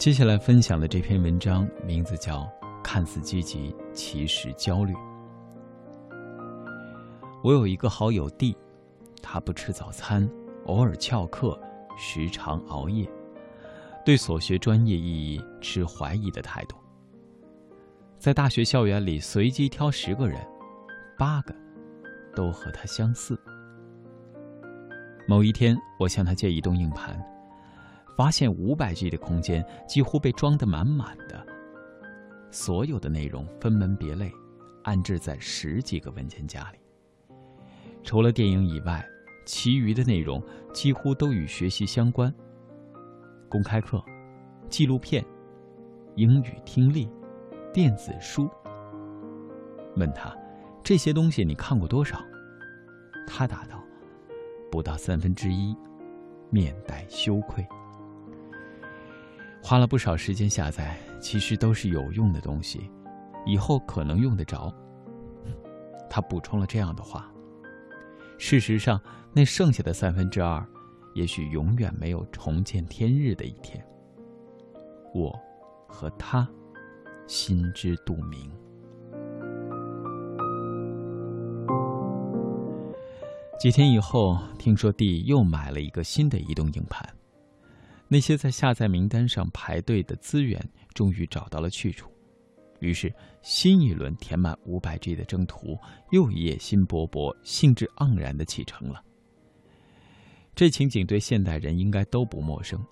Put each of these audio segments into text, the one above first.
接下来分享的这篇文章名字叫《看似积极，其实焦虑》。我有一个好友 D，他不吃早餐，偶尔翘课，时常熬夜，对所学专业意义持怀疑的态度。在大学校园里随机挑十个人，八个都和他相似。某一天，我向他借移动硬盘，发现五百 G 的空间几乎被装得满满的，所有的内容分门别类，安置在十几个文件夹里。除了电影以外，其余的内容几乎都与学习相关。公开课、纪录片、英语听力、电子书。问他，这些东西你看过多少？他答道。不到三分之一，面带羞愧。花了不少时间下载，其实都是有用的东西，以后可能用得着。他补充了这样的话：事实上，那剩下的三分之二，也许永远没有重见天日的一天。我，和他，心知肚明。几天以后，听说弟又买了一个新的移动硬盘，那些在下载名单上排队的资源终于找到了去处，于是新一轮填满五百 G 的征途又野心勃勃、兴致盎然的启程了。这情景对现代人应该都不陌生，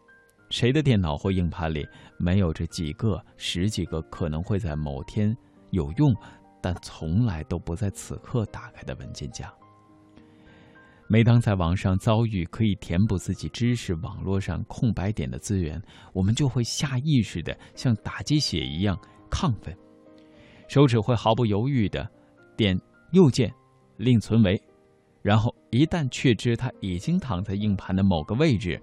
谁的电脑或硬盘里没有这几个、十几个可能会在某天有用，但从来都不在此刻打开的文件夹？每当在网上遭遇可以填补自己知识网络上空白点的资源，我们就会下意识的像打鸡血一样亢奋，手指会毫不犹豫的点右键，另存为，然后一旦确知它已经躺在硬盘的某个位置，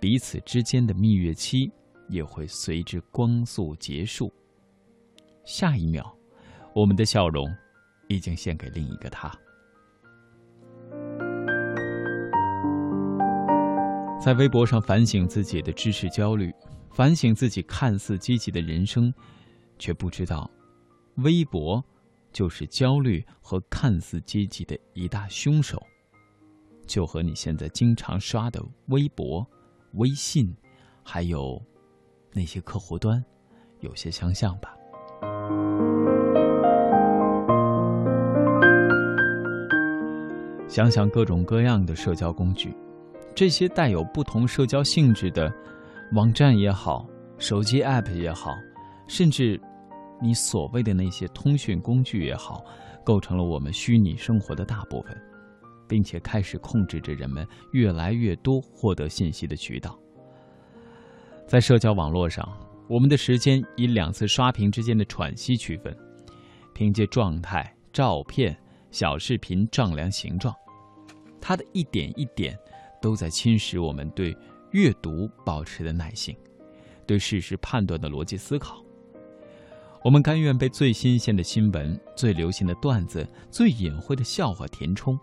彼此之间的蜜月期也会随之光速结束。下一秒，我们的笑容已经献给另一个他。在微博上反省自己的知识焦虑，反省自己看似积极的人生，却不知道，微博就是焦虑和看似积极的一大凶手。就和你现在经常刷的微博、微信，还有那些客户端，有些相像吧。想想各种各样的社交工具。这些带有不同社交性质的网站也好，手机 App 也好，甚至你所谓的那些通讯工具也好，构成了我们虚拟生活的大部分，并且开始控制着人们越来越多获得信息的渠道。在社交网络上，我们的时间以两次刷屏之间的喘息区分，凭借状态、照片、小视频丈量形状，它的一点一点。都在侵蚀我们对阅读保持的耐性，对事实判断的逻辑思考。我们甘愿被最新鲜的新闻、最流行的段子、最隐晦的笑话填充。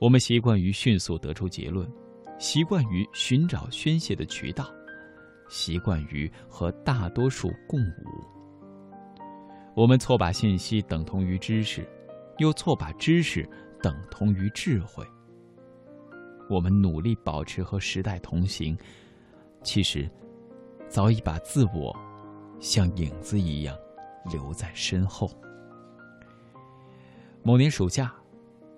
我们习惯于迅速得出结论，习惯于寻找宣泄的渠道，习惯于和大多数共舞。我们错把信息等同于知识，又错把知识等同于智慧。我们努力保持和时代同行，其实早已把自我像影子一样留在身后。某年暑假，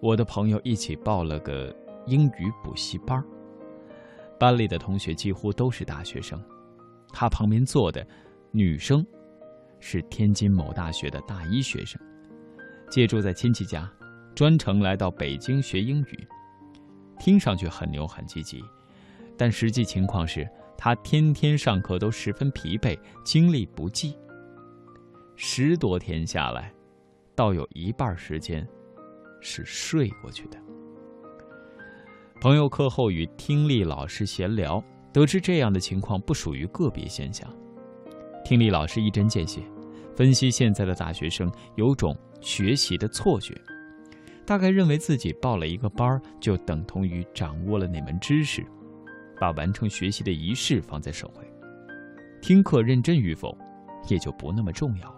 我的朋友一起报了个英语补习班班里的同学几乎都是大学生。他旁边坐的女生是天津某大学的大一学生，借住在亲戚家，专程来到北京学英语。听上去很牛很积极，但实际情况是他天天上课都十分疲惫，精力不济。十多天下来，倒有一半时间是睡过去的。朋友课后与听力老师闲聊，得知这样的情况不属于个别现象。听力老师一针见血，分析现在的大学生有种学习的错觉。大概认为自己报了一个班儿，就等同于掌握了那门知识，把完成学习的仪式放在首位。听课认真与否，也就不那么重要了。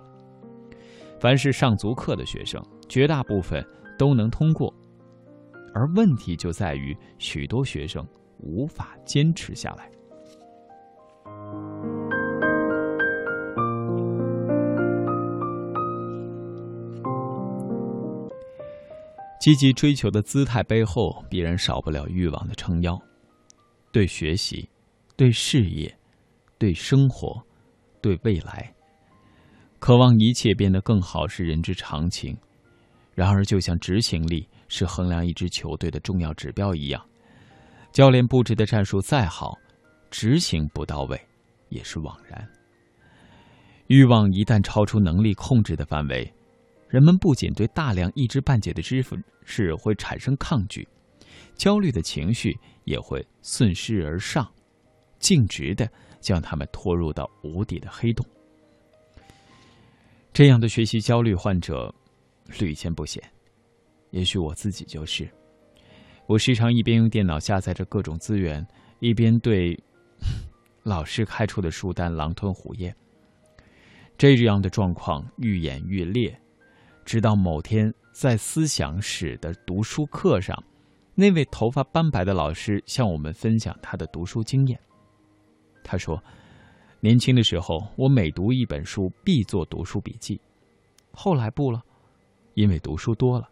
凡是上足课的学生，绝大部分都能通过，而问题就在于许多学生无法坚持下来。积极追求的姿态背后，必然少不了欲望的撑腰。对学习、对事业、对生活、对未来，渴望一切变得更好是人之常情。然而，就像执行力是衡量一支球队的重要指标一样，教练布置的战术再好，执行不到位也是枉然。欲望一旦超出能力控制的范围，人们不仅对大量一知半解的知识会产生抗拒，焦虑的情绪也会顺势而上，径直的将他们拖入到无底的黑洞。这样的学习焦虑患者屡见不鲜，也许我自己就是。我时常一边用电脑下载着各种资源，一边对 老师开出的书单狼吞虎咽。这样的状况愈演愈烈。直到某天，在思想史的读书课上，那位头发斑白的老师向我们分享他的读书经验。他说：“年轻的时候，我每读一本书必做读书笔记，后来不了，因为读书多了，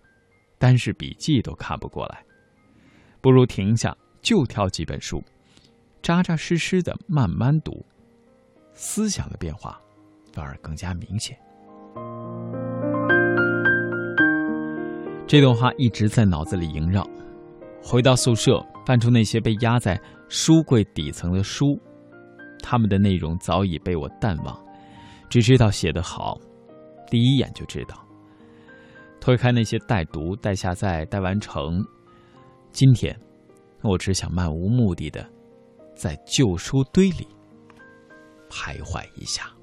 单是笔记都看不过来，不如停下，就挑几本书，扎扎实实的慢慢读，思想的变化反而更加明显。”这段话一直在脑子里萦绕。回到宿舍，翻出那些被压在书柜底层的书，他们的内容早已被我淡忘，只知道写得好，第一眼就知道。推开那些待读、待下载、待完成，今天，我只想漫无目的的在旧书堆里徘徊一下。